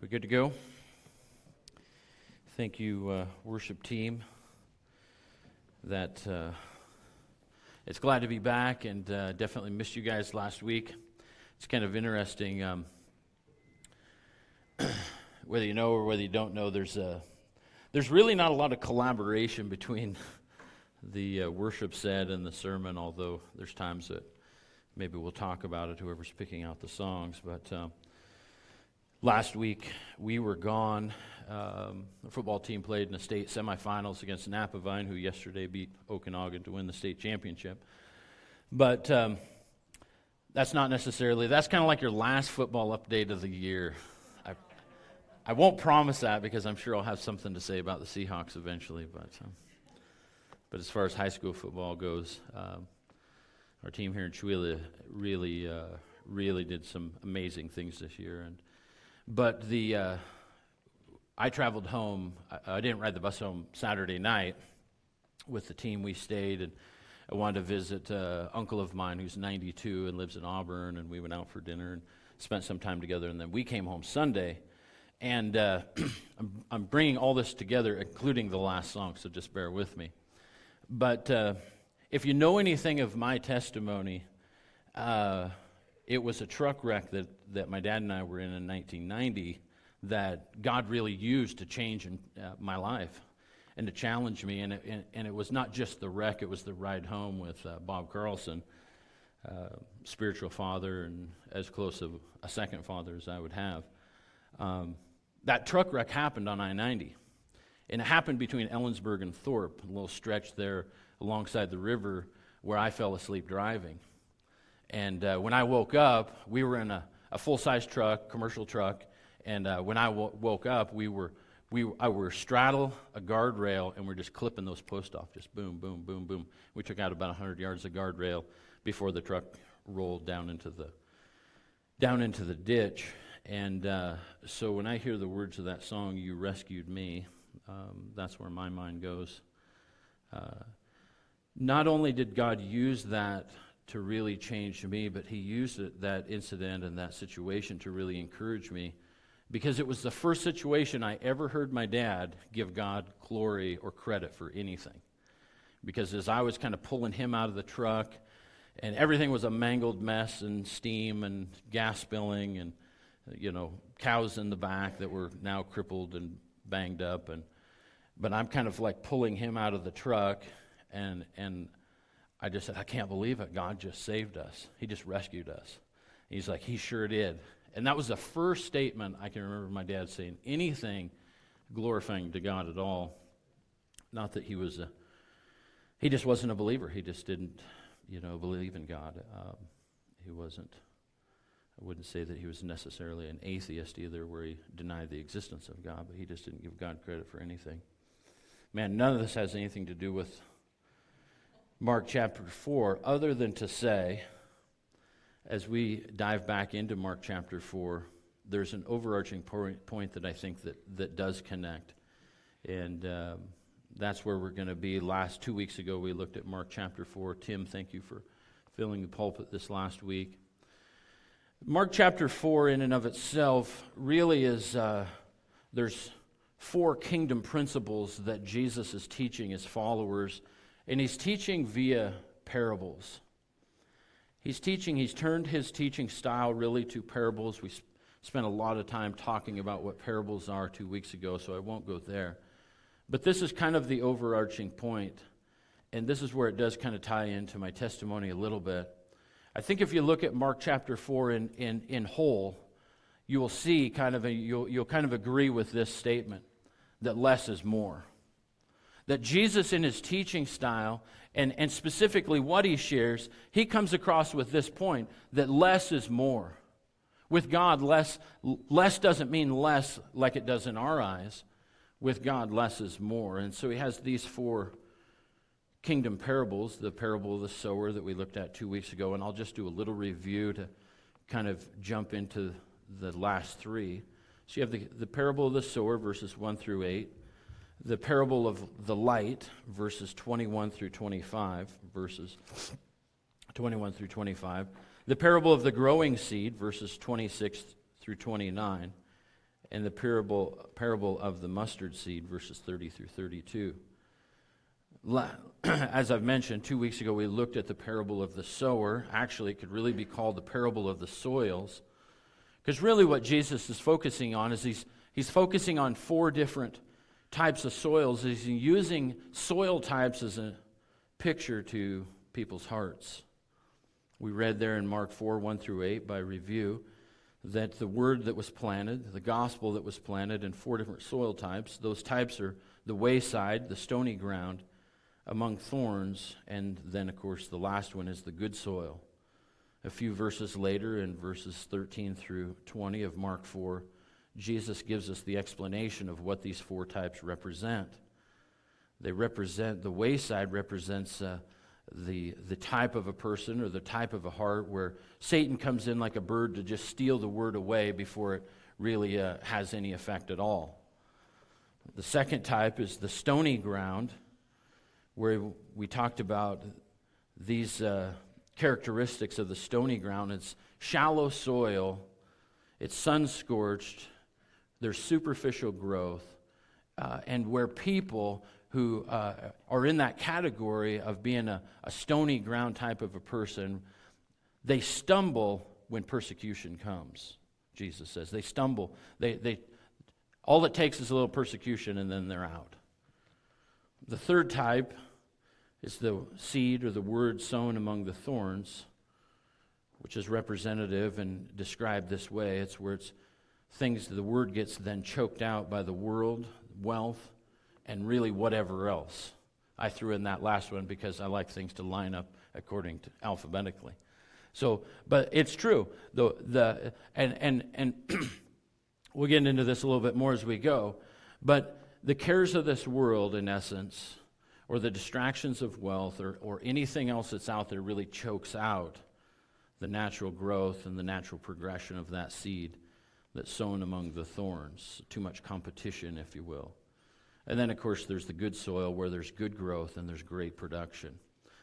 We good to go? Thank you, uh, worship team. That uh, it's glad to be back, and uh, definitely missed you guys last week. It's kind of interesting, um, whether you know or whether you don't know. There's a there's really not a lot of collaboration between the uh, worship set and the sermon, although there's times that maybe we'll talk about it. Whoever's picking out the songs, but. Um, Last week, we were gone. Um, the football team played in the state semifinals against Napavine, who yesterday beat Okanogan to win the state championship. But um, that's not necessarily, that's kind of like your last football update of the year. I, I won't promise that because I'm sure I'll have something to say about the Seahawks eventually. But, um, but as far as high school football goes, um, our team here in Chewelah really, uh, really did some amazing things this year. And but the uh, I traveled home. I, I, didn't ride the bus home Saturday night with the team. We stayed and I wanted to visit uh, uncle of mine who's 92 and lives in Auburn, and we went out for dinner and spent some time together. And then we came home Sunday, and uh, I'm, I'm, bringing all this together, including the last song. So just bear with me. But uh, if you know anything of my testimony, uh, it was a truck wreck that, that my dad and I were in in 1990 that God really used to change in, uh, my life and to challenge me. And it, and, and, it was not just the wreck, it was the ride home with uh, Bob Carlson, uh, spiritual father, and as close of a second father as I would have. Um, that truck wreck happened on I 90. And it happened between Ellensburg and Thorpe, a little stretch there alongside the river where I fell asleep driving. And uh, when I woke up, we were in a, a full size truck, commercial truck. And uh, when I w- woke up, we were, we I were straddle a guardrail and we're just clipping those posts off, just boom, boom, boom, boom. We took out about 100 yards of guardrail before the truck rolled down into the, down into the ditch. And uh, so when I hear the words of that song, You Rescued Me, um, that's where my mind goes. Uh, not only did God use that to really change me, but he used it, that incident and that situation to really encourage me because it was the first situation I ever heard my dad give God glory or credit for anything. Because as I was kind of pulling him out of the truck, and everything was a mangled mess and steam and gas spilling and you know cows in the back that were now crippled and banged up and but I'm kind of like pulling him out of the truck and and I just said, I can't believe it. God just saved us. He just rescued us. he's like, He sure did. And that was the first statement I can remember my dad saying anything glorifying to God at all. Not that he was a, he just wasn't a believer. He just didn't, you know, believe in God. Um, he wasn't, I wouldn't say that he was necessarily an atheist either, where he denied the existence of God, but he just didn't give God credit for anything. Man, none of this has anything to do with Mark chapter 4, other than to say, as we dive back into Mark chapter 4, there's an overarching point, point that I think that, that does connect. And um, that's where we're going to be. Last two weeks ago, we looked at Mark chapter 4. Tim, thank you for filling the pulpit this last week. Mark chapter 4, in and of itself, really is uh, there's four kingdom principles that Jesus is teaching his followers and he's teaching via parables. He's teaching, he's turned his teaching style really to parables. We spent a lot of time talking about what parables are two weeks ago, so I won't go there. But this is kind of the overarching point, and this is where it does kind of tie into my testimony a little bit. I think if you look at Mark chapter 4 in, in, in whole, you will see kind of a, you'll, you'll kind of agree with this statement that less is more that Jesus, in his teaching style, and, and specifically what he shares, he comes across with this point that less is more. With God, less, less doesn't mean less like it does in our eyes. With God, less is more. And so he has these four kingdom parables the parable of the sower that we looked at two weeks ago, and I'll just do a little review to kind of jump into the last three. So you have the, the parable of the sower, verses 1 through 8 the parable of the light, verses 21 through 25, verses 21 through 25, the parable of the growing seed, verses 26 through 29, and the parable, parable of the mustard seed, verses 30 through 32. As I've mentioned, two weeks ago we looked at the parable of the sower. Actually, it could really be called the parable of the soils. Because really, what Jesus is focusing on is he's, he's focusing on four different types of soils. He's using soil types as a picture to people's hearts. We read there in Mark 4 1 through 8 by review that the word that was planted, the gospel that was planted in four different soil types, those types are the wayside, the stony ground, among thorns, and then, of course, the last one is the good soil. A few verses later, in verses 13 through 20 of Mark 4, Jesus gives us the explanation of what these four types represent. They represent, the wayside represents uh, the, the type of a person or the type of a heart where Satan comes in like a bird to just steal the word away before it really uh, has any effect at all. The second type is the stony ground, where we talked about these uh, characteristics of the stony ground. It's shallow soil, it's sun scorched, there's superficial growth, uh, and where people who uh, are in that category of being a, a stony ground type of a person, they stumble when persecution comes, Jesus says. They stumble. They, they, all it takes is a little persecution and then they're out. The third type is the seed or the word sown among the thorns, which is representative and described this way. It's where it's things, the word gets then choked out by the world, wealth, and really whatever else. I threw in that last one because I like things to line up according to alphabetically. So, but it's true. The, the, and and, and we'll get into this a little bit more as we go. But the cares of this world, in essence, or the distractions of wealth, or, or anything else that's out there, really chokes out the natural growth and the natural progression of that seed that's sown among the thorns. Too much competition, if you will. And then, of course, there's the good soil where there's good growth and there's great production.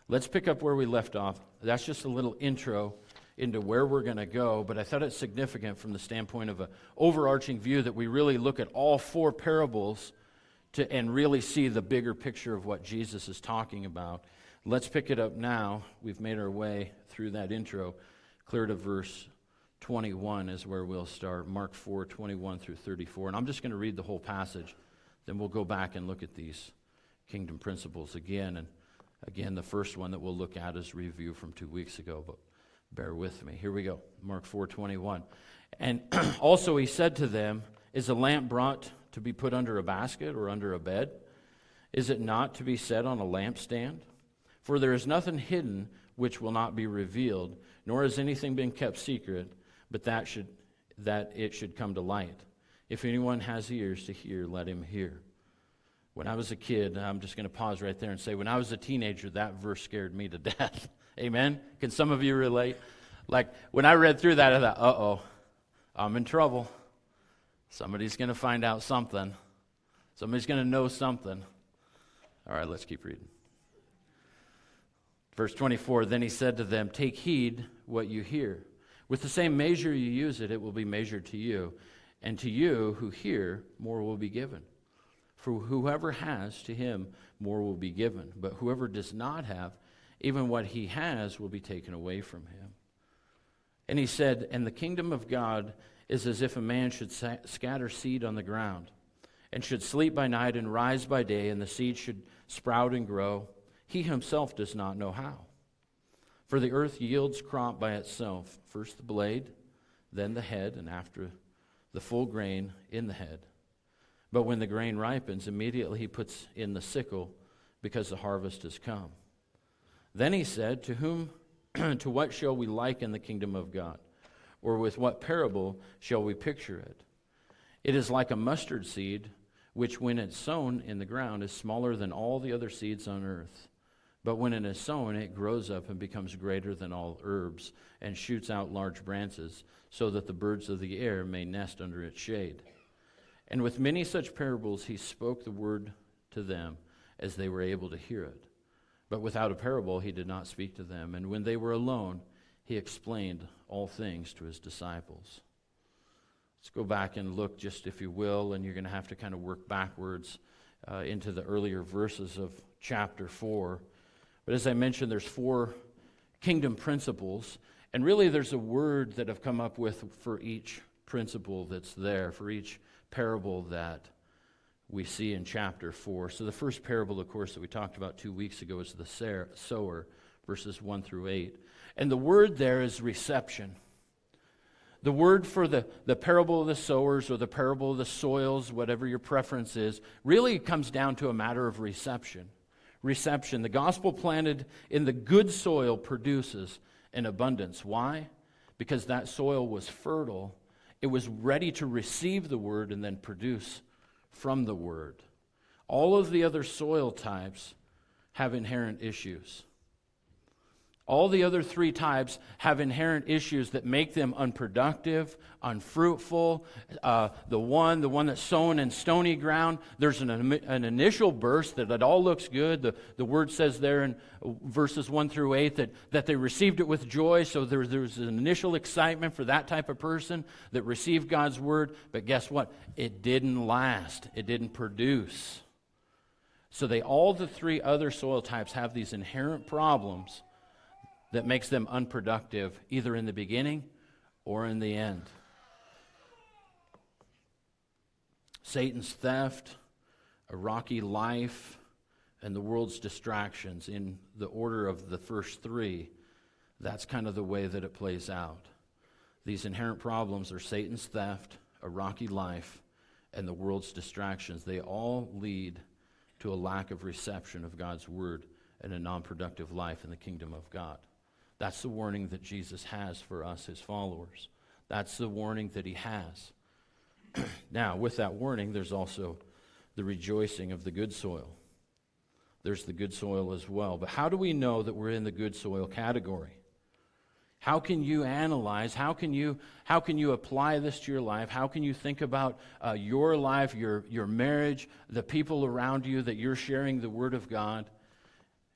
Let's pick up where we left off. That's just a little intro into where we're going to go, but I thought it's significant from the standpoint of an overarching view that we really look at all four parables to, and really see the bigger picture of what Jesus is talking about. Let's pick it up now. We've made our way through that intro. Clear to verse 21 is where we'll start. Mark 4, 21 through 34. And I'm just going to read the whole passage. Then we'll go back and look at these kingdom principles again. And again, the first one that we'll look at is review from two weeks ago, but bear with me. Here we go. Mark 4:21. And also he said to them, Is a lamp brought to be put under a basket or under a bed? Is it not to be set on a lampstand? For there is nothing hidden which will not be revealed, nor has anything been kept secret, but that should that it should come to light. If anyone has ears to hear, let him hear. When I was a kid, I'm just going to pause right there and say, when I was a teenager, that verse scared me to death. Amen? Can some of you relate? Like, when I read through that, I thought, uh oh, I'm in trouble. Somebody's going to find out something. Somebody's going to know something. All right, let's keep reading. Verse 24 Then he said to them, Take heed what you hear. With the same measure you use it, it will be measured to you. And to you who hear, more will be given. For whoever has, to him more will be given. But whoever does not have, even what he has will be taken away from him. And he said, And the kingdom of God is as if a man should sa- scatter seed on the ground, and should sleep by night and rise by day, and the seed should sprout and grow. He himself does not know how. For the earth yields crop by itself first the blade, then the head, and after the full grain in the head. But when the grain ripens, immediately he puts in the sickle because the harvest has come. Then he said, To whom, to what shall we liken the kingdom of God? Or with what parable shall we picture it? It is like a mustard seed, which when it's sown in the ground is smaller than all the other seeds on earth. But when it is sown, it grows up and becomes greater than all herbs and shoots out large branches so that the birds of the air may nest under its shade. And with many such parables he spoke the word to them as they were able to hear it. But without a parable he did not speak to them. And when they were alone, he explained all things to his disciples. Let's go back and look, just if you will, and you're going to have to kind of work backwards uh, into the earlier verses of chapter 4. But as I mentioned, there's four kingdom principles, and really there's a word that I've come up with for each principle that's there, for each parable that we see in chapter 4. So the first parable, of course, that we talked about two weeks ago is the sower, verses 1 through 8. And the word there is reception. The word for the, the parable of the sowers or the parable of the soils, whatever your preference is, really comes down to a matter of reception. Reception. The gospel planted in the good soil produces an abundance. Why? Because that soil was fertile, it was ready to receive the word and then produce from the word. All of the other soil types have inherent issues. All the other three types have inherent issues that make them unproductive, unfruitful. Uh, the one, the one that's sown in stony ground, there's an, an initial burst that it all looks good. The, the word says there in verses 1 through 8 that, that they received it with joy. So there, there's an initial excitement for that type of person that received God's word. But guess what? It didn't last, it didn't produce. So they all the three other soil types have these inherent problems that makes them unproductive, either in the beginning or in the end. Satan's theft, a rocky life, and the world's distractions in the order of the first three, that's kind of the way that it plays out. These inherent problems are Satan's theft, a rocky life, and the world's distractions. They all lead to a lack of reception of God's word and a non productive life in the kingdom of God. That's the warning that Jesus has for us, his followers. That's the warning that he has. now, with that warning, there's also the rejoicing of the good soil. There's the good soil as well. But how do we know that we're in the good soil category? How can you analyze? How can you, how can you apply this to your life? How can you think about uh, your life, your, your marriage, the people around you that you're sharing the Word of God?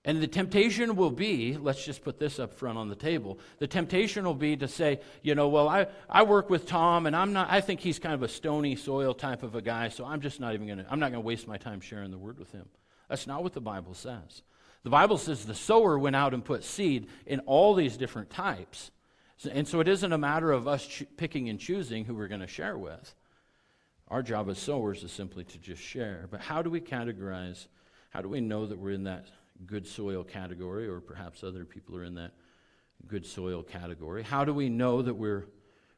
And the temptation will be, let's just put this up front on the table. The temptation will be to say, you know, well, I, I work with Tom and I'm not, I think he's kind of a stony soil type of a guy, so I'm just not even to, I'm not to waste my time sharing the word with him. That's not what the Bible says. The Bible says the sower went out and put seed in all these different types. And so it isn't a matter of us picking and choosing who we're going to share with. Our job as sowers is simply to just share. But how do we categorize? How do we know that we're in that good soil category, or perhaps other people are in that good soil category. How do we know that we're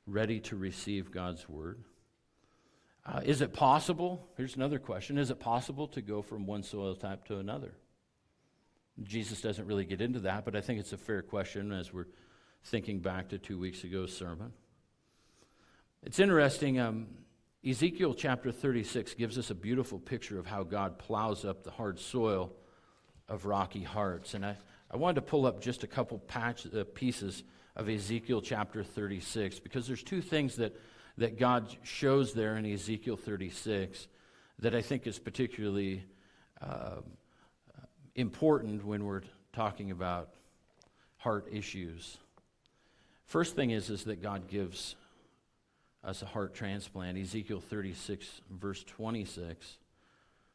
ready to receive God's word? Uh, is it possible? Here's another question Is it possible to go from one soil type to another? Jesus doesn't really get into that, but I think it's a fair question as we're thinking back to two weeks ago's sermon. It's interesting. Um, Ezekiel chapter 36 gives us a beautiful picture of how God plows up the hard soil of rocky hearts. And I, I wanted to pull up just a couple patch, uh, pieces of Ezekiel chapter 36 because there's two things that, that God shows there in Ezekiel 36 that I think is particularly uh, important when we're talking about heart issues. First thing is, is that God gives us a heart transplant. Ezekiel 36, verse 26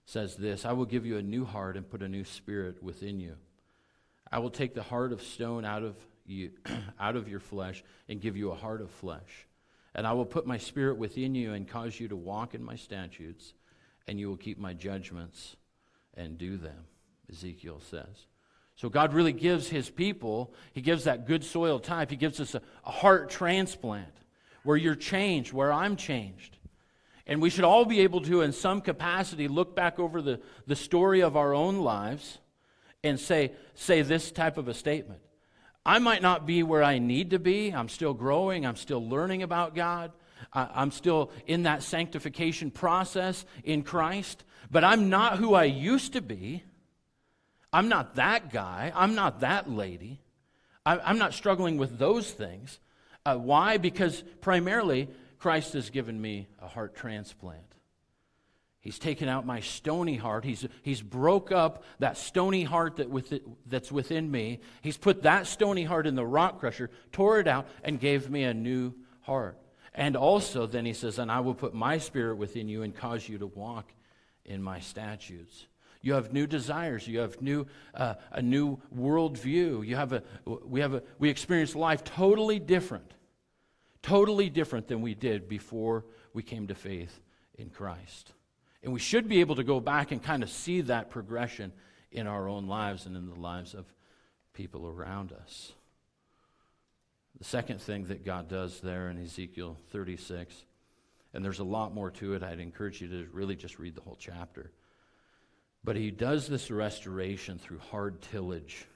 says this I will give you a new heart and put a new spirit within you. I will take the heart of stone out of you out of your flesh and give you a heart of flesh. And I will put my spirit within you and cause you to walk in my statutes, and you will keep my judgments and do them, Ezekiel says. So God really gives his people, he gives that good soil type, he gives us a, a heart transplant where you're changed, where I'm changed. And we should all be able to, in some capacity, look back over the, the story of our own lives and say, say this type of a statement. I might not be where I need to be. I'm still growing. I'm still learning about God. I'm still in that sanctification process in Christ. But I'm not who I used to be. I'm not that guy. I'm not that lady. I'm not struggling with those things. Uh, why? Because primarily Christ has given me a heart transplant. He's taken out my stony heart. He's, he's broke up that stony heart that with it, that's within me. He's put that stony heart in the rock crusher, tore it out, and gave me a new heart. And also, then he says, And I will put my spirit within you and cause you to walk in my statutes. You have new desires. You have new, uh, a new worldview. You have a, we, have a, we experience life totally different, totally different than we did before we came to faith in Christ. And we should be able to go back and kind of see that progression in our own lives and in the lives of people around us. The second thing that God does there in Ezekiel 36, and there's a lot more to it, I'd encourage you to really just read the whole chapter. But he does this restoration through hard tillage.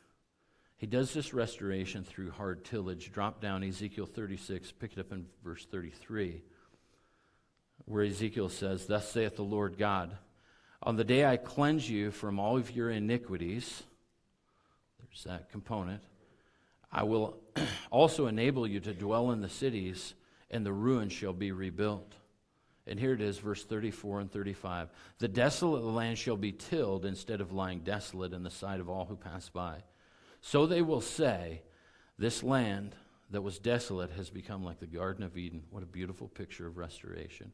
He does this restoration through hard tillage. Drop down Ezekiel 36, pick it up in verse 33, where Ezekiel says, Thus saith the Lord God, On the day I cleanse you from all of your iniquities, there's that component, I will also enable you to dwell in the cities, and the ruins shall be rebuilt. And here it is, verse 34 and 35. The desolate land shall be tilled instead of lying desolate in the sight of all who pass by. So they will say, This land that was desolate has become like the Garden of Eden. What a beautiful picture of restoration.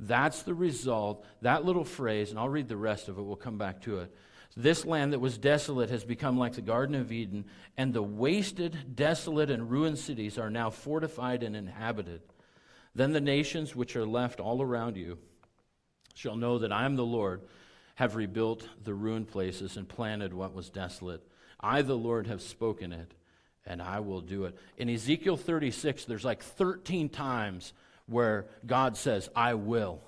That's the result. That little phrase, and I'll read the rest of it, we'll come back to it. This land that was desolate has become like the Garden of Eden, and the wasted, desolate, and ruined cities are now fortified and inhabited. Then the nations which are left all around you shall know that I am the Lord, have rebuilt the ruined places and planted what was desolate. I, the Lord, have spoken it, and I will do it. In Ezekiel 36, there's like 13 times where God says, I will.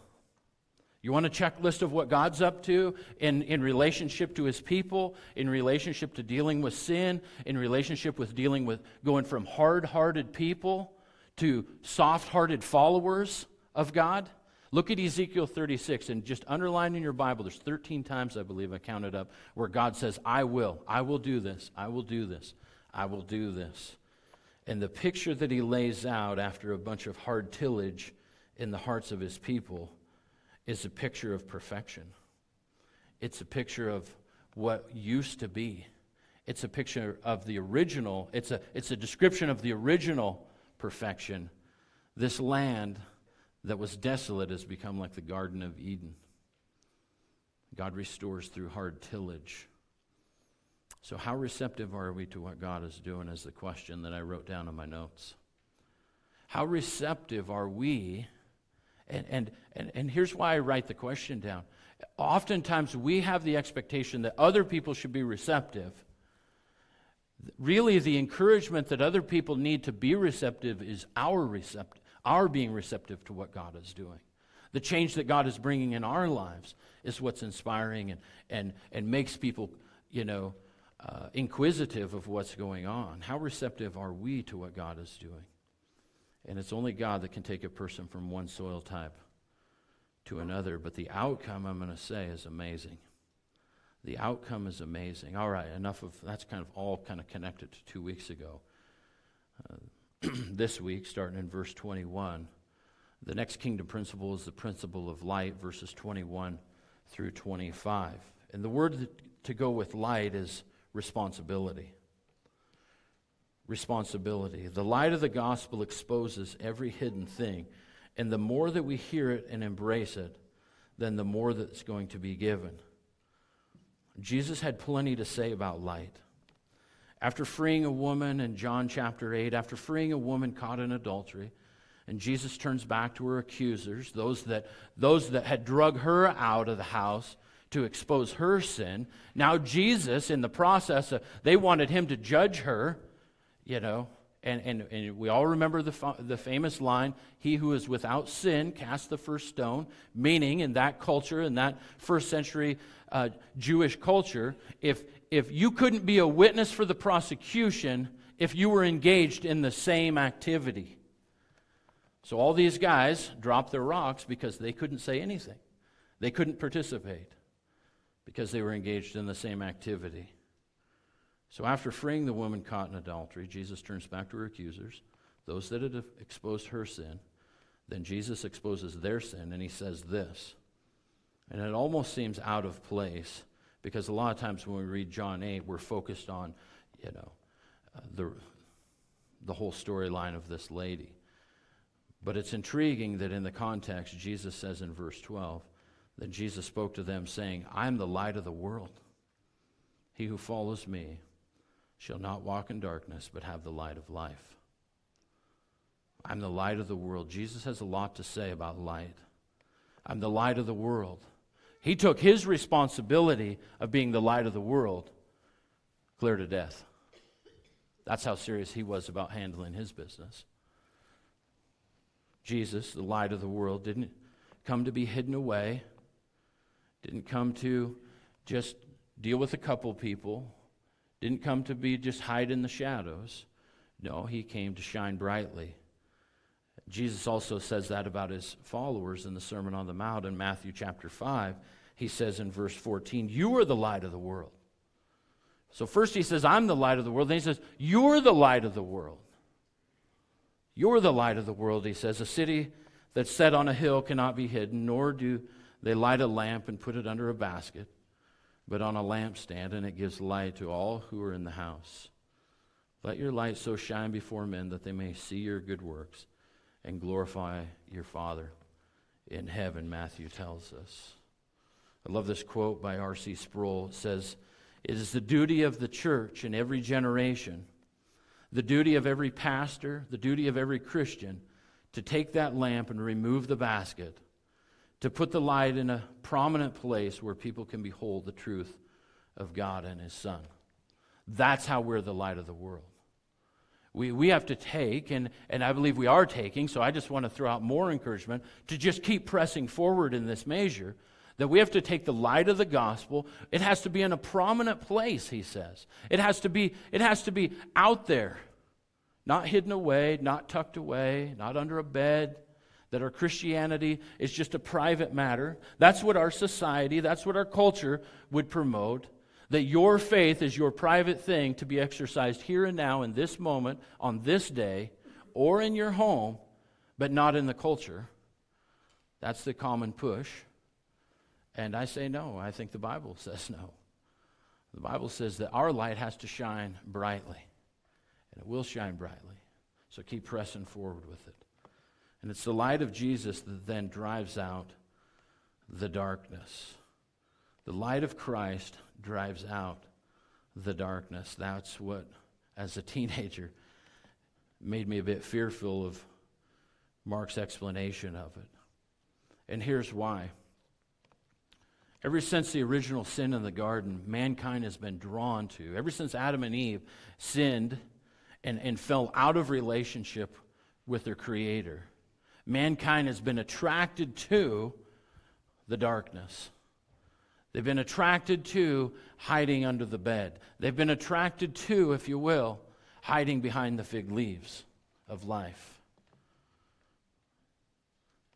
You want a checklist of what God's up to in, in relationship to his people, in relationship to dealing with sin, in relationship with dealing with going from hard hearted people to soft hearted followers of God? Look at Ezekiel 36 and just underline in your Bible. There's 13 times, I believe, I counted up, where God says, I will, I will do this, I will do this, I will do this. And the picture that he lays out after a bunch of hard tillage in the hearts of his people is a picture of perfection. It's a picture of what used to be. It's a picture of the original, it's a, it's a description of the original perfection. This land that was desolate has become like the Garden of Eden. God restores through hard tillage. So, how receptive are we to what God is doing? Is the question that I wrote down in my notes. How receptive are we and, and, and, and here's why I write the question down. Oftentimes, we have the expectation that other people should be receptive. Really, the encouragement that other people need to be receptive is our, recept- our being receptive to what God is doing. The change that God is bringing in our lives is what's inspiring and, and, and makes people, you know, uh, inquisitive of what's going on. How receptive are we to what God is doing? And it's only God that can take a person from one soil type to another. But the outcome, I'm going to say, is amazing. The outcome is amazing. All right, enough of that's kind of all kind of connected to two weeks ago. Uh, this week, starting in verse 21, the next kingdom principle is the principle of light, verses 21 through 25. And the word to go with light is responsibility responsibility. The light of the gospel exposes every hidden thing. And the more that we hear it and embrace it, then the more that's going to be given. Jesus had plenty to say about light. After freeing a woman in John chapter 8, after freeing a woman caught in adultery, and Jesus turns back to her accusers, those that, those that had drug her out of the house to expose her sin. Now, Jesus, in the process, of, they wanted him to judge her you know, and, and, and we all remember the, fa- the famous line, he who is without sin cast the first stone, meaning in that culture, in that first century uh, Jewish culture, if, if you couldn't be a witness for the prosecution if you were engaged in the same activity. So all these guys dropped their rocks because they couldn't say anything. They couldn't participate because they were engaged in the same activity. So after freeing the woman caught in adultery, Jesus turns back to her accusers, those that had exposed her sin. Then Jesus exposes their sin, and he says this. And it almost seems out of place because a lot of times when we read John 8, we're focused on, you know, uh, the, the whole storyline of this lady. But it's intriguing that in the context, Jesus says in verse 12 that Jesus spoke to them, saying, I'm the light of the world. He who follows me shall not walk in darkness, but have the light of life. I'm the light of the world. Jesus has a lot to say about light. I'm the light of the world. He took his responsibility of being the light of the world clear to death. That's how serious he was about handling his business. Jesus, the light of the world, didn't come to be hidden away, didn't come to just deal with a couple people, didn't come to be just hide in the shadows. No, he came to shine brightly. Jesus also says that about his followers in the Sermon on the Mount in Matthew chapter 5. He says in verse 14, You are the light of the world. So first he says, I'm the light of the world. Then he says, You're the light of the world. You're the light of the world, he says. A city that's set on a hill cannot be hidden, nor do they light a lamp and put it under a basket, but on a lampstand, and it gives light to all who are in the house. Let your light so shine before men that they may see your good works and glorify your Father in heaven, Matthew tells us. I love this quote by R.C. Sproul. It says, It is the duty of the church in every generation the duty of every pastor, the duty of every Christian to take that lamp and remove the basket, to put the light in a prominent place where people can behold the truth of God and His Son. That's how we're the light of the world. We, we have to take, and, and I believe we are taking, so I just want to throw out more encouragement to just keep pressing forward in this measure that we have to take the light of the gospel. It has to be in a prominent place, he says. It has to be, it has to be out there, not hidden away, not tucked away, not under a bed. That our Christianity is just a private matter. That's what our society, that's what our culture would promote. That your faith is your private thing to be exercised here and now in this moment, on this day, or in your home, but not in the culture. That's the common push. And I say no. I think the Bible says no. The Bible says that our light has to shine brightly, and it will shine brightly. So keep pressing forward with it. And it's the light of Jesus that then drives out the darkness. The light of Christ drives out the darkness. That's what, as a teenager, made me a bit fearful of Mark's explanation of it. And here's why. Ever since the original sin in the garden, mankind has been drawn to. Ever since Adam and Eve sinned and, and fell out of relationship with their Creator, mankind has been attracted to the darkness. They've been attracted to hiding under the bed. They've been attracted to, if you will, hiding behind the fig leaves of life.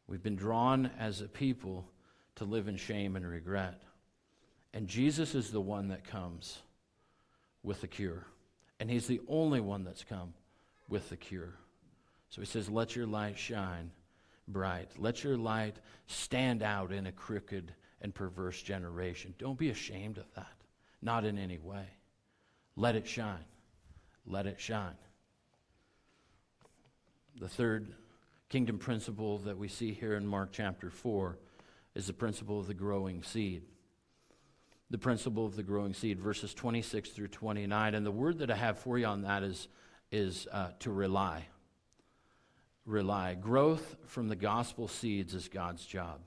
We've been drawn as a people to live in shame and regret. And Jesus is the one that comes with the cure. And he's the only one that's come with the cure. So he says, Let your light shine bright. Let your light stand out in a crooked and perverse generation. Don't be ashamed of that. Not in any way. Let it shine. Let it shine. The third kingdom principle that we see here in Mark chapter 4 is the principle of the growing seed. The principle of the growing seed, verses 26 through 29. And the word that I have for you on that is, is uh, to rely. Rely. Growth from the gospel seeds is God's job.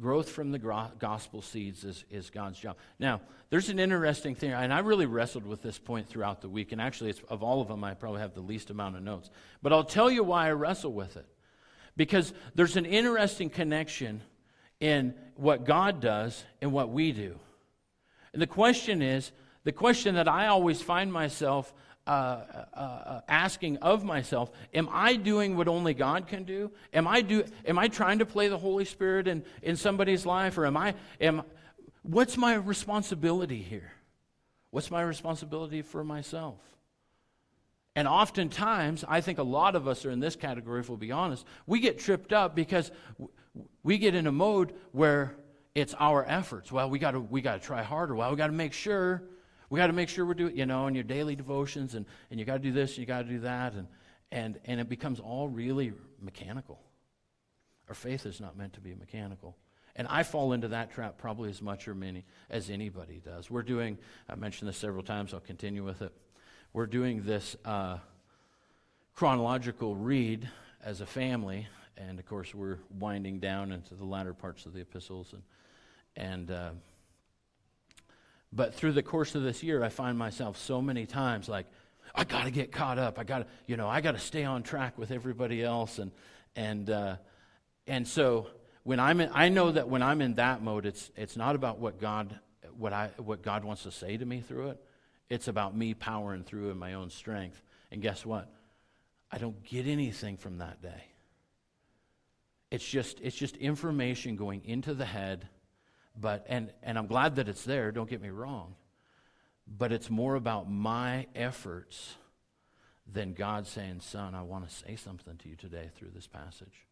Growth from the gospel seeds is, is God's job. Now, there's an interesting thing, and I really wrestled with this point throughout the week, and actually, of all of them, I probably have the least amount of notes. But I'll tell you why I wrestle with it. Because there's an interesting connection in what God does and what we do. And the question is the question that I always find myself uh, uh, uh, asking of myself am i doing what only god can do? Am i do am i trying to play the holy spirit in, in somebody's life or am i am what's my responsibility here? What's my responsibility for myself? And oftentimes i think a lot of us are in this category if we'll be honest we get tripped up because we get in a mode where it's our efforts. Well, we got to we got to try harder. Well, we got to make sure we got to make sure we're doing you know in your daily devotions and and you got to do this, and you got to do that, and and and it becomes all really mechanical. Our faith is not meant to be mechanical. And I fall into that trap probably as much or many as anybody does. We're doing, I mentioned this several times, I'll continue with it. We're doing this uh, chronological read as a family, and of course, we're winding down into the latter parts of the epistles. And, and uh, but through the course of this year, I find myself so many times like, I got to get caught up. I got to, you know, I got to stay on track with everybody else, and and uh, and so when I'm in, I know that when I'm in that mode, it's, it's not about what God, what, I, what God wants to say to me through it. It's about me powering through in my own strength. And guess what? I don't get anything from that day. It's just, it's just information going into the head, but, and, and I'm glad that it's there, don't get me wrong. But it's more about my efforts than God saying, Son, I want to say something to you today through this passage.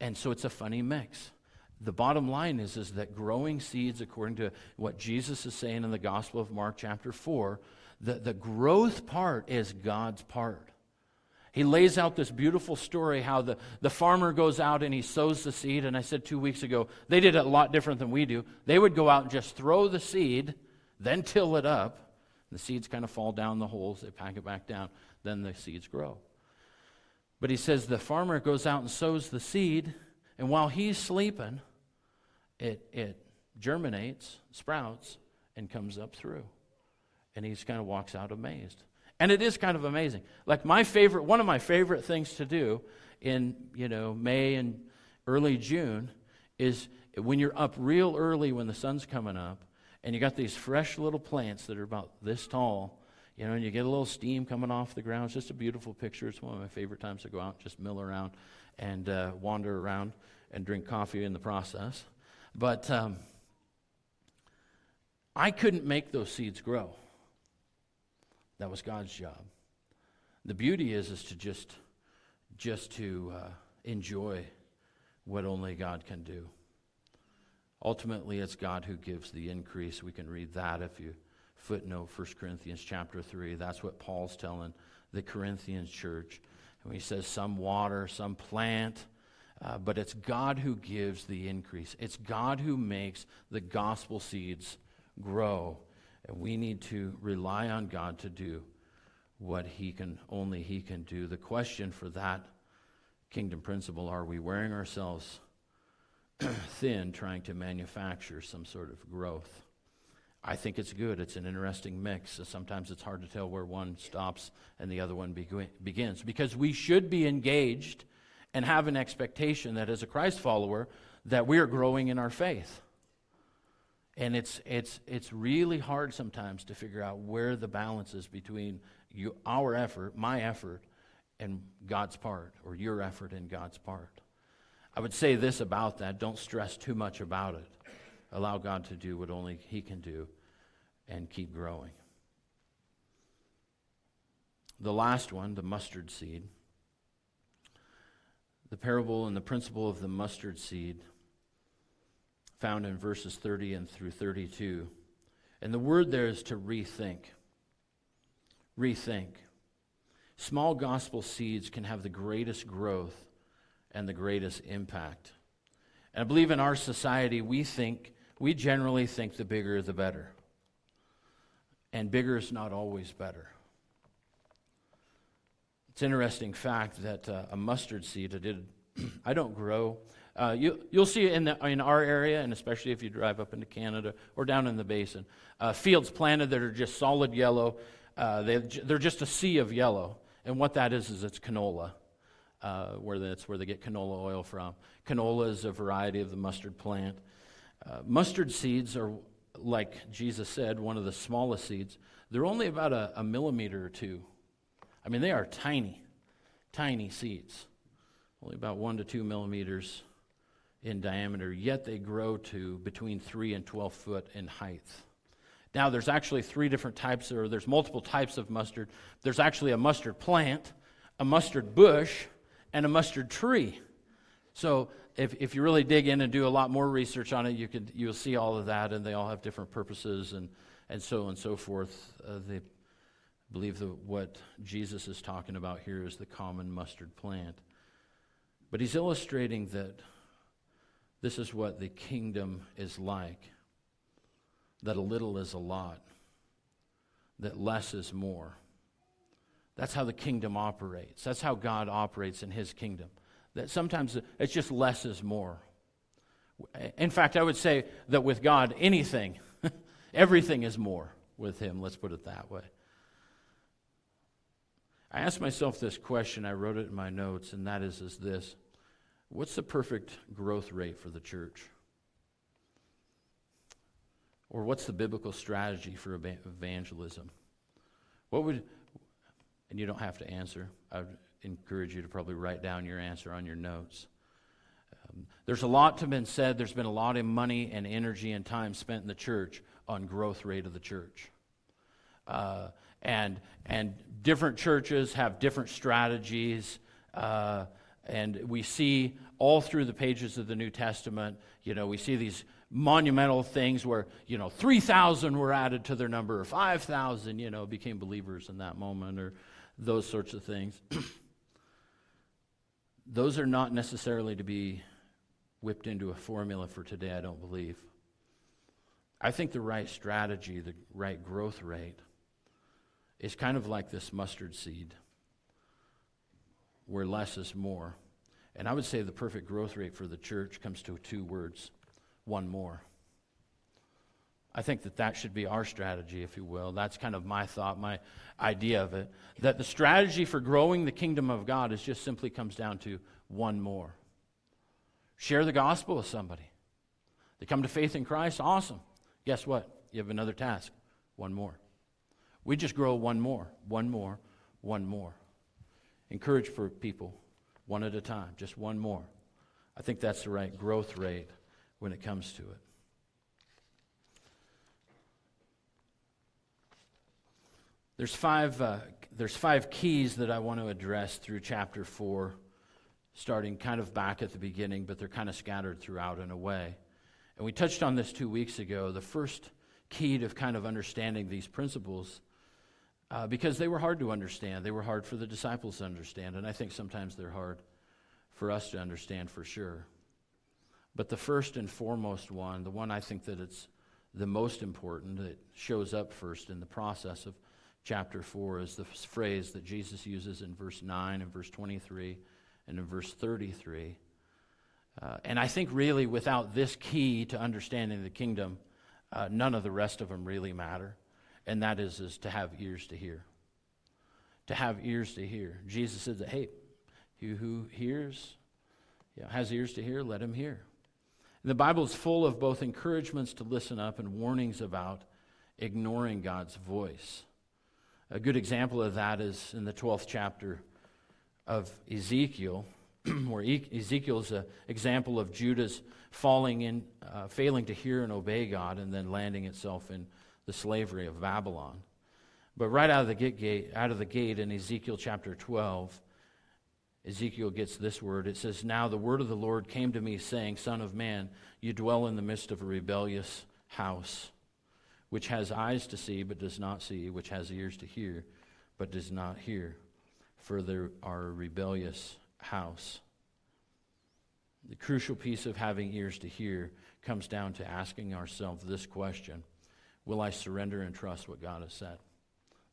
And so it's a funny mix. The bottom line is, is that growing seeds, according to what Jesus is saying in the Gospel of Mark, chapter 4, the, the growth part is God's part. He lays out this beautiful story how the, the farmer goes out and he sows the seed. And I said two weeks ago, they did it a lot different than we do. They would go out and just throw the seed, then till it up. The seeds kind of fall down the holes, they pack it back down, then the seeds grow. But he says the farmer goes out and sows the seed, and while he's sleeping, it, it germinates, sprouts, and comes up through. And he kind of walks out amazed. And it is kind of amazing. Like my favorite, one of my favorite things to do in, you know, May and early June is when you're up real early when the sun's coming up and you got these fresh little plants that are about this tall you know, and you get a little steam coming off the ground. It's just a beautiful picture. It's one of my favorite times to go out, just mill around and uh, wander around and drink coffee in the process. But um, I couldn't make those seeds grow. That was God's job. The beauty is, is to just, just to uh, enjoy what only God can do. Ultimately, it's God who gives the increase. We can read that if you footnote 1 Corinthians chapter 3. That's what Paul's telling the Corinthians church. And he says, some water, some plant, uh, but it's God who gives the increase. It's God who makes the gospel seeds grow. And we need to rely on God to do what he can only he can do. The question for that kingdom principle are we wearing ourselves thin trying to manufacture some sort of growth? I think it's good. It's an interesting mix. Sometimes it's hard to tell where one stops and the other one begins because we should be engaged and have an expectation that as a Christ follower that we are growing in our faith. And it's, it's, it's really hard sometimes to figure out where the balance is between you, our effort, my effort, and God's part, or your effort and God's part. I would say this about that don't stress too much about it. Allow God to do what only He can do and keep growing. The last one, the mustard seed. The parable and the principle of the mustard seed found in verses 30 and through 32. And the word there is to rethink. Rethink. Small gospel seeds can have the greatest growth and the greatest impact. And I believe in our society, we think we generally think the bigger the better. And bigger is not always better. It's an interesting fact that uh, a mustard seed, I did, I don't grow. Uh, you, you'll see in, the, in our area, and especially if you drive up into Canada or down in the basin, uh, fields planted that are just solid yellow. Uh, they, they're just a sea of yellow. And what that is, is it's canola, uh, where that's where they get canola oil from. Canola is a variety of the mustard plant. Uh, mustard seeds are, like Jesus said, one of the smallest seeds. They're only about a, a millimeter or two. I mean, they are tiny, tiny seeds, only about one to two millimeters in diameter, yet they grow to between 3 and 12 foot in height. Now, there's actually three different types, or there's multiple types of mustard. There's actually a mustard plant, a mustard bush, and a mustard tree. So if, if you really dig in and do a lot more research on it, you could, you'll see all of that, and they all have different purposes and, and so on and so forth. Uh, they believe that what Jesus is talking about here is the common mustard plant. But he's illustrating that this is what the kingdom is like that a little is a lot, that less is more. That's how the kingdom operates. That's how God operates in his kingdom. That sometimes it's just less is more. In fact, I would say that with God, anything, everything is more with him. Let's put it that way. I asked myself this question, I wrote it in my notes, and that is, is this What's the perfect growth rate for the church? Or what's the biblical strategy for evangelism? What would, and you don't have to answer, I would encourage you to probably write down your answer on your notes. Um, there's a lot to been said. There's been a lot of money and energy and time spent in the church on growth rate of the church. Uh, and, and different churches have different strategies. Uh, and we see all through the pages of the New Testament, you know, we see these monumental things where, you know, 3,000 were added to their number, or 5,000, you know, became believers in that moment, or those sorts of things. those are not necessarily to be whipped into a formula for today, I don't believe. I think the right strategy, the right growth rate, is kind of like this mustard seed, where less is more. And I would say the perfect growth rate for the church comes to two words one more. I think that that should be our strategy, if you will. That's kind of my thought, my idea of it. That the strategy for growing the kingdom of God is just simply comes down to one more. Share the gospel with somebody. They come to faith in Christ, awesome. Guess what? You have another task. One more. We just grow one more, one more, one more. Encourage for people one at a time, just one more. I think that's the right growth rate when it comes to it. There's five, uh, there's five keys that I want to address through chapter 4, starting kind of back at the beginning, but they're kind of scattered throughout in a way. And we touched on this two weeks ago. The first key to kind of understanding these principles, uh, because they were hard to understand. They were hard for the disciples to understand, and I think sometimes they're hard for us to understand for sure. But the first and foremost one, the one I think that it's the most important, that shows up first in the process of chapter 4, is the phrase that Jesus uses in verse 9 and verse 23 and in verse 33. Uh, and I think really without this key to understanding the kingdom, uh, none of the rest of them really matter. And that is, is to have ears to hear. To have ears to hear. Jesus said that, hey, you who hears, yeah, has ears to hear, let him hear. The Bible is full of both encouragements to listen up and warnings about ignoring God's voice. A good example of that is in the 12th chapter of Ezekiel, where Ezekiel is an example of Judah's falling in, uh, failing to hear and obey God, and then landing itself in the slavery of Babylon. But right out of the gate, out of the gate in Ezekiel chapter 12, Ezekiel gets this word. It says, Now the word of the Lord came to me, saying, Son of man, you dwell in the midst of a rebellious house, which has eyes to see, but does not see, which has ears to hear, but does not hear. For there are a rebellious house. The crucial piece of having ears to hear comes down to asking ourselves this question Will I surrender and trust what God has said?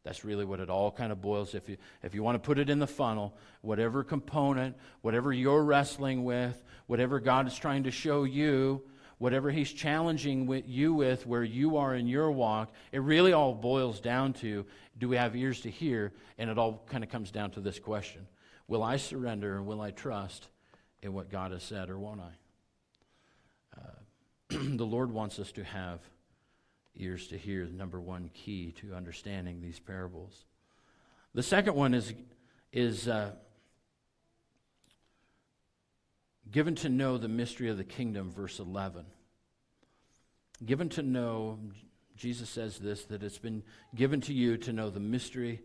That's really what it all kind of boils. If you, if you want to put it in the funnel, whatever component, whatever you're wrestling with, whatever God is trying to show you, whatever He's challenging with you with where you are in your walk, it really all boils down to do we have ears to hear? And it all kind of comes down to this question Will I surrender and will I trust in what God has said, or won't I? Uh, the Lord wants us to have ears to hear, the number one key to understanding these parables. The second one is, is uh, given to know the mystery of the kingdom, verse 11. Given to know, Jesus says this, that it's been given to you to know the mystery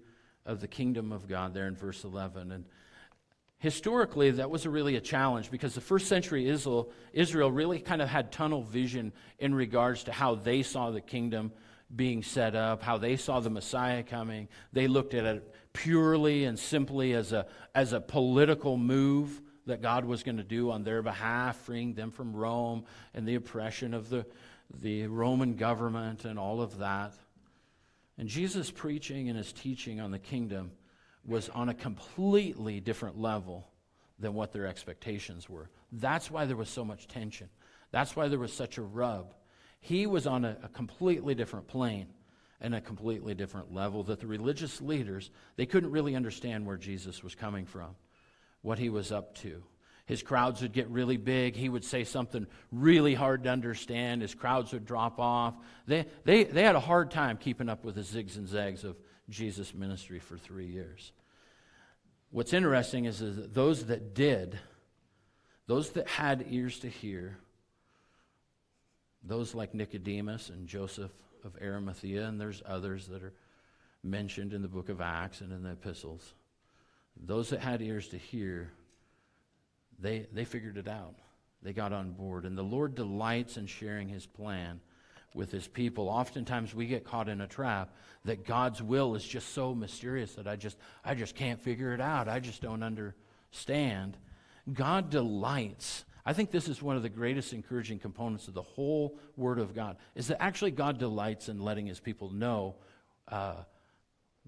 of the kingdom of God, there in verse 11. And historically, that was really a challenge because the first century Israel, Israel really kind of had tunnel vision in regards to how they saw the kingdom being set up, how they saw the Messiah coming. They looked at it purely and simply as a, as a political move that God was going to do on their behalf, freeing them from Rome and the oppression of the, the Roman government and all of that. And Jesus' preaching and his teaching on the kingdom was on a completely different level than what their expectations were. That's why there was so much tension. That's why there was such a rub. He was on a, a completely different plane and a completely different level that the religious leaders they couldn't really understand where Jesus was coming from, what he was up to. His crowds would get really big. He would say something really hard to understand. His crowds would drop off. They, they, they had a hard time keeping up with the zigs and zags of Jesus' ministry for three years. What's interesting is, is that those that did, those that had ears to hear, those like Nicodemus and Joseph of Arimathea, and there's others that are mentioned in the book of Acts and in the epistles, those that had ears to hear, they, they figured it out. They got on board. And the Lord delights in sharing his plan with his people. Oftentimes we get caught in a trap that God's will is just so mysterious that I just I just can't figure it out. I just don't understand. God delights. I think this is one of the greatest encouraging components of the whole Word of God, is that actually God delights in letting His people know uh,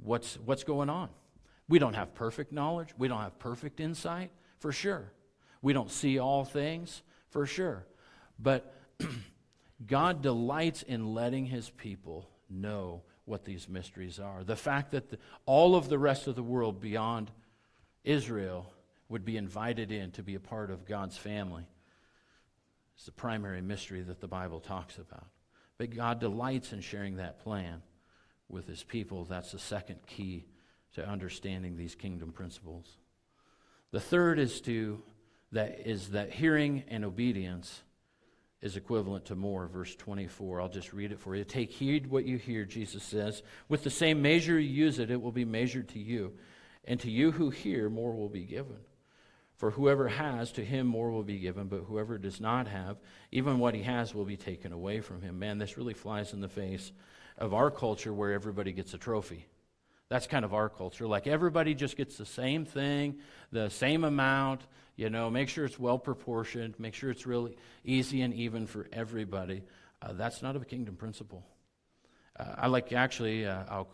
what's, what's going on. We don't have perfect knowledge, we don't have perfect insight, for sure. We don't see all things, for sure. But God delights in letting his people know what these mysteries are. The fact that the, all of the rest of the world beyond Israel would be invited in to be a part of God's family is the primary mystery that the Bible talks about. But God delights in sharing that plan with his people. That's the second key to understanding these kingdom principles. The third is to that is that hearing and obedience is equivalent to more, verse 24. I'll just read it for you. Take heed what you hear, Jesus says. With the same measure you use it, it will be measured to you. And to you who hear, more will be given. For whoever has, to him more will be given, but whoever does not have, even what he has will be taken away from him. Man, this really flies in the face of our culture where everybody gets a trophy. That's kind of our culture. Like everybody just gets the same thing, the same amount, you know, make sure it's well proportioned, make sure it's really easy and even for everybody. Uh, that's not a kingdom principle. Uh, I like actually, uh, I'll,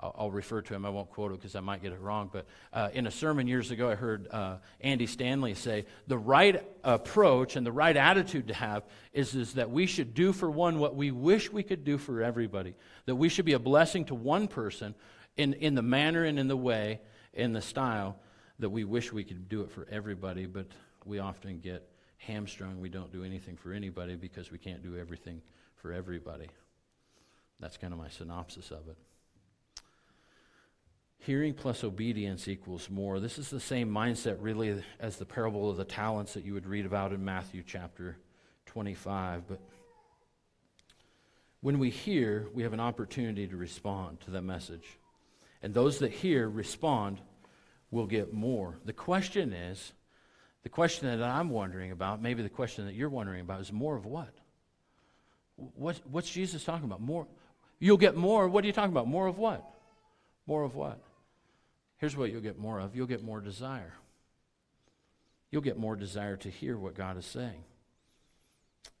I'll refer to him. I won't quote it because I might get it wrong. But uh, in a sermon years ago, I heard uh, Andy Stanley say the right approach and the right attitude to have is, is that we should do for one what we wish we could do for everybody. That we should be a blessing to one person in, in the manner and in the way, in the style that we wish we could do it for everybody, but we often get hamstrung. We don't do anything for anybody because we can't do everything for everybody. That's kind of my synopsis of it. Hearing plus obedience equals more. This is the same mindset, really, as the parable of the talents that you would read about in Matthew chapter 25. But when we hear, we have an opportunity to respond to that message. And those that hear respond will get more. The question is the question that I'm wondering about, maybe the question that you're wondering about, is more of what? what what's Jesus talking about? More. You'll get more. What are you talking about? More of what? More of what? Here's what you'll get more of you'll get more desire. You'll get more desire to hear what God is saying.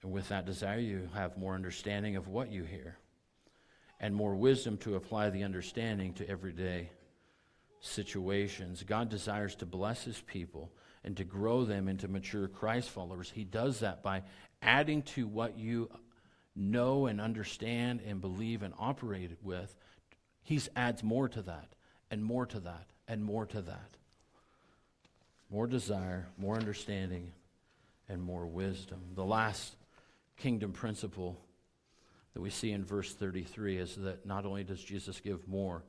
And with that desire, you have more understanding of what you hear and more wisdom to apply the understanding to everyday situations. God desires to bless his people and to grow them into mature Christ followers. He does that by adding to what you know and understand and believe and operate with. He adds more to that and more to that and more to that. More desire, more understanding, and more wisdom. The last kingdom principle that we see in verse 33 is that not only does Jesus give more,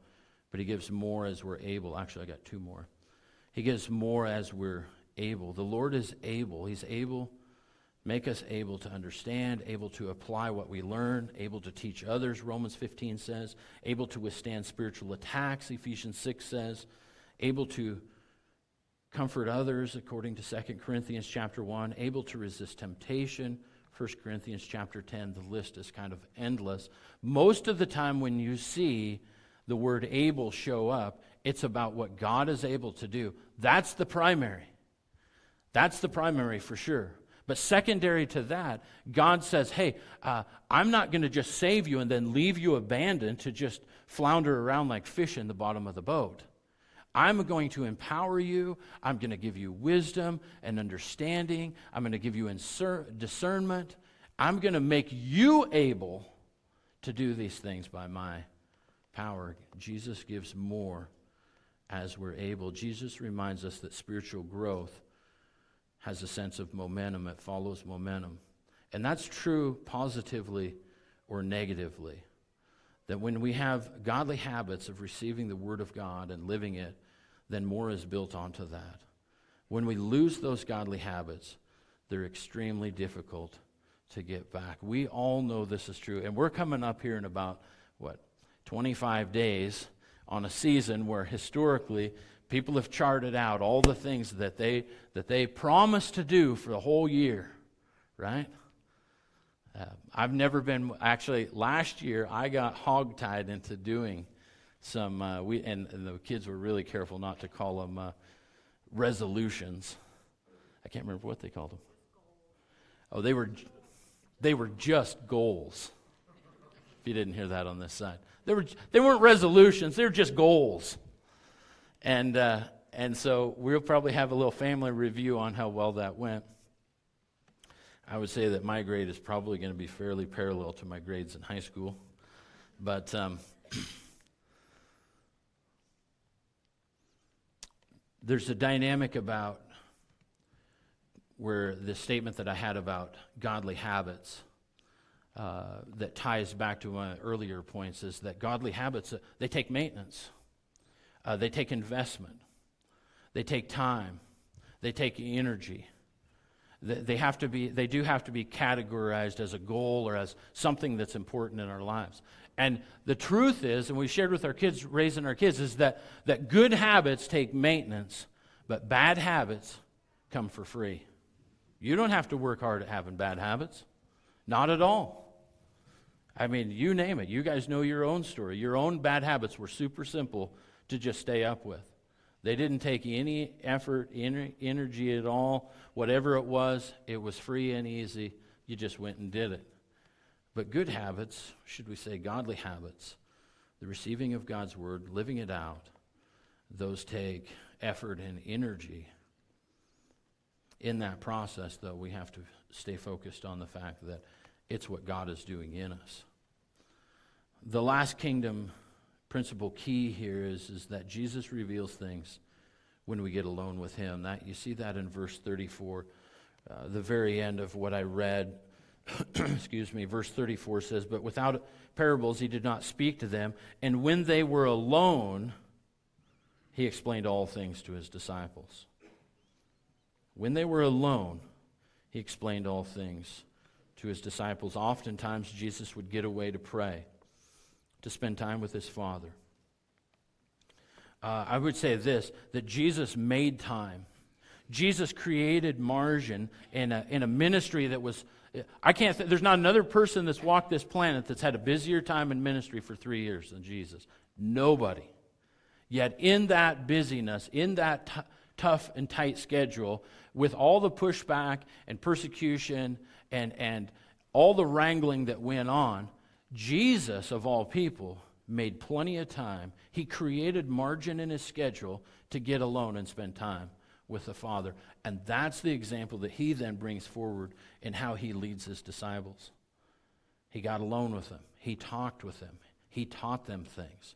but he gives more as we're able. Actually, I got two more. He gives more as we're able. The Lord is able. He's able, make us able to understand, able to apply what we learn, able to teach others, Romans 15 says, able to withstand spiritual attacks, Ephesians 6 says, able to comfort others, according to 2 Corinthians chapter 1, able to resist temptation, 1 Corinthians chapter 10, the list is kind of endless. Most of the time, when you see the word able show up, it's about what God is able to do. That's the primary. That's the primary for sure. But secondary to that, God says, hey, uh, I'm not going to just save you and then leave you abandoned to just flounder around like fish in the bottom of the boat. I'm going to empower you. I'm going to give you wisdom and understanding. I'm going to give you discernment. I'm going to make you able to do these things by my power. Jesus gives more as we're able. Jesus reminds us that spiritual growth has a sense of momentum, it follows momentum. And that's true positively or negatively. That when we have godly habits of receiving the Word of God and living it, then more is built onto that. When we lose those godly habits, they're extremely difficult to get back. We all know this is true. And we're coming up here in about, what, 25 days on a season where historically people have charted out all the things that they, that they promised to do for the whole year, right? Uh, I've never been, actually, last year I got hogtied into doing some, uh, we, and, and, the kids were really careful not to call them uh, resolutions. I can't remember what they called them. Oh, they were, they were just goals. If you didn't hear that on this side, they, were, they weren't resolutions, they were just goals. And, uh, and so we'll probably have a little family review on how well that went. I would say that my grade is probably going to be fairly parallel to my grades in high school. But um, there's a dynamic about where the statement that I had about godly habits uh, that ties back to my earlier points is that godly habits, uh, they take maintenance. Uh, they take investment, they take time, they take energy. They, they, have to be, they do have to be categorized as a goal or as something that's important in our lives. And the truth is, and we shared with our kids, raising our kids, is that, that good habits take maintenance, but bad habits come for free. You don't have to work hard at having bad habits. Not at all. I mean, you name it. You guys know your own story. Your own bad habits were super simple to just stay up with. They didn't take any effort, any energy at all. Whatever it was, it was free and easy. You just went and did it. But good habits, should we say godly habits, the receiving of God's word, living it out, those take effort and energy. In that process, though, we have to stay focused on the fact that it's what God is doing in us. The last kingdom principle key here is, is that Jesus reveals things when we get alone with him. That you see that in verse 34, uh, the very end of what I read. Excuse me, verse 34 says, But without parables he did not speak to them, and when they were alone, he explained all things to his disciples. When they were alone, he explained all things to his disciples. Oftentimes, Jesus would get away to pray to spend time with his Father. Uh, I would say this that Jesus made time. Jesus created margin in a, in a ministry that was, I can't, th- there's not another person that's walked this planet that's had a busier time in ministry for three years than Jesus. Nobody. Yet, in that busyness, in that t- tough and tight schedule, with all the pushback and persecution and, and all the wrangling that went on, Jesus, of all people, made plenty of time. He created margin in his schedule to get alone and spend time with the Father. And that's the example that he then brings forward in how he leads his disciples. He got alone with them, he talked with them, he taught them things.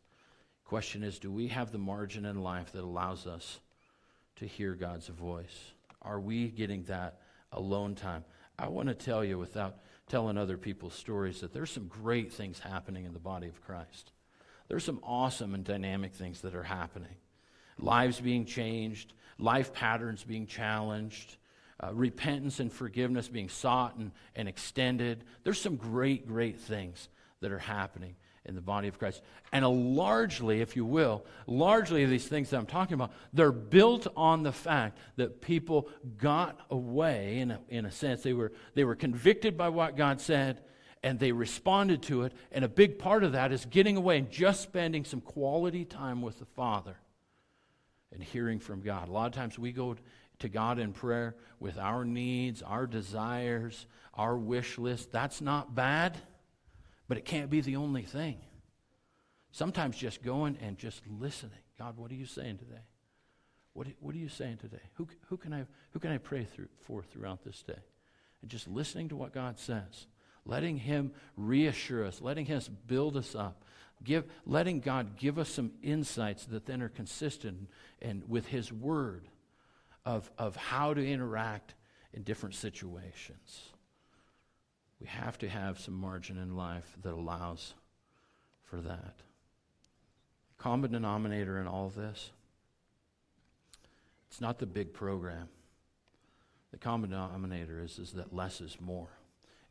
Question is do we have the margin in life that allows us to hear God's voice? Are we getting that alone time? I want to tell you without telling other people's stories that there's some great things happening in the body of Christ. There's some awesome and dynamic things that are happening. Lives being changed, life patterns being challenged, uh, repentance and forgiveness being sought and, and extended. There's some great, great things that are happening in the body of Christ. And largely, if you will, largely these things that I'm talking about, they're built on the fact that people got away, in a, in a sense. They were, they were convicted by what God said, and they responded to it. And a big part of that is getting away and just spending some quality time with the Father and hearing from God. A lot of times we go to God in prayer with our needs, our desires, our wish list, that's not bad, but it can't be the only thing. Sometimes just going and just listening. God, what are you saying today? What, what are you saying today? Who, who, can I, who can I pray through, for throughout this day? And just listening to what God says, letting Him reassure us, letting Him build us up, give, letting God give us some insights that then are consistent and with His Word of, of how to interact in different situations. We have to have some margin in life that allows for that. Common denominator in all of this it's not the big program. The common denominator is, is that less is more.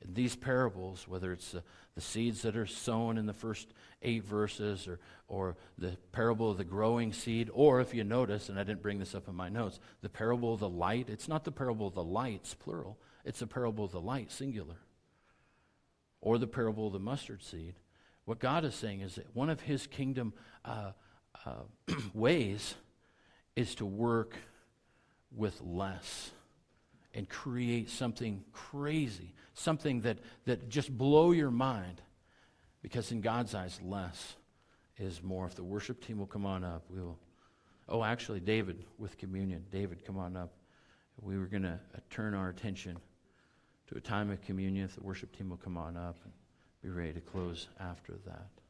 In these parables, whether it's the, the seeds that are sown in the first eight verses or, or the parable of the growing seed, or if you notice, and I didn't bring this up in my notes, the parable of the light, it's not the parable of the lights, plural, it's the parable of the light, singular, or the parable of the mustard seed. What God is saying is that one of his kingdom uh, uh, ways is to work with less and create something crazy, something that, that just blow your mind. Because in God's eyes, less is more. If the worship team will come on up, we will. Oh, actually, David with communion. David, come on up. We were going to uh, turn our attention to a time of communion. The worship team will come on up and be ready to close after that.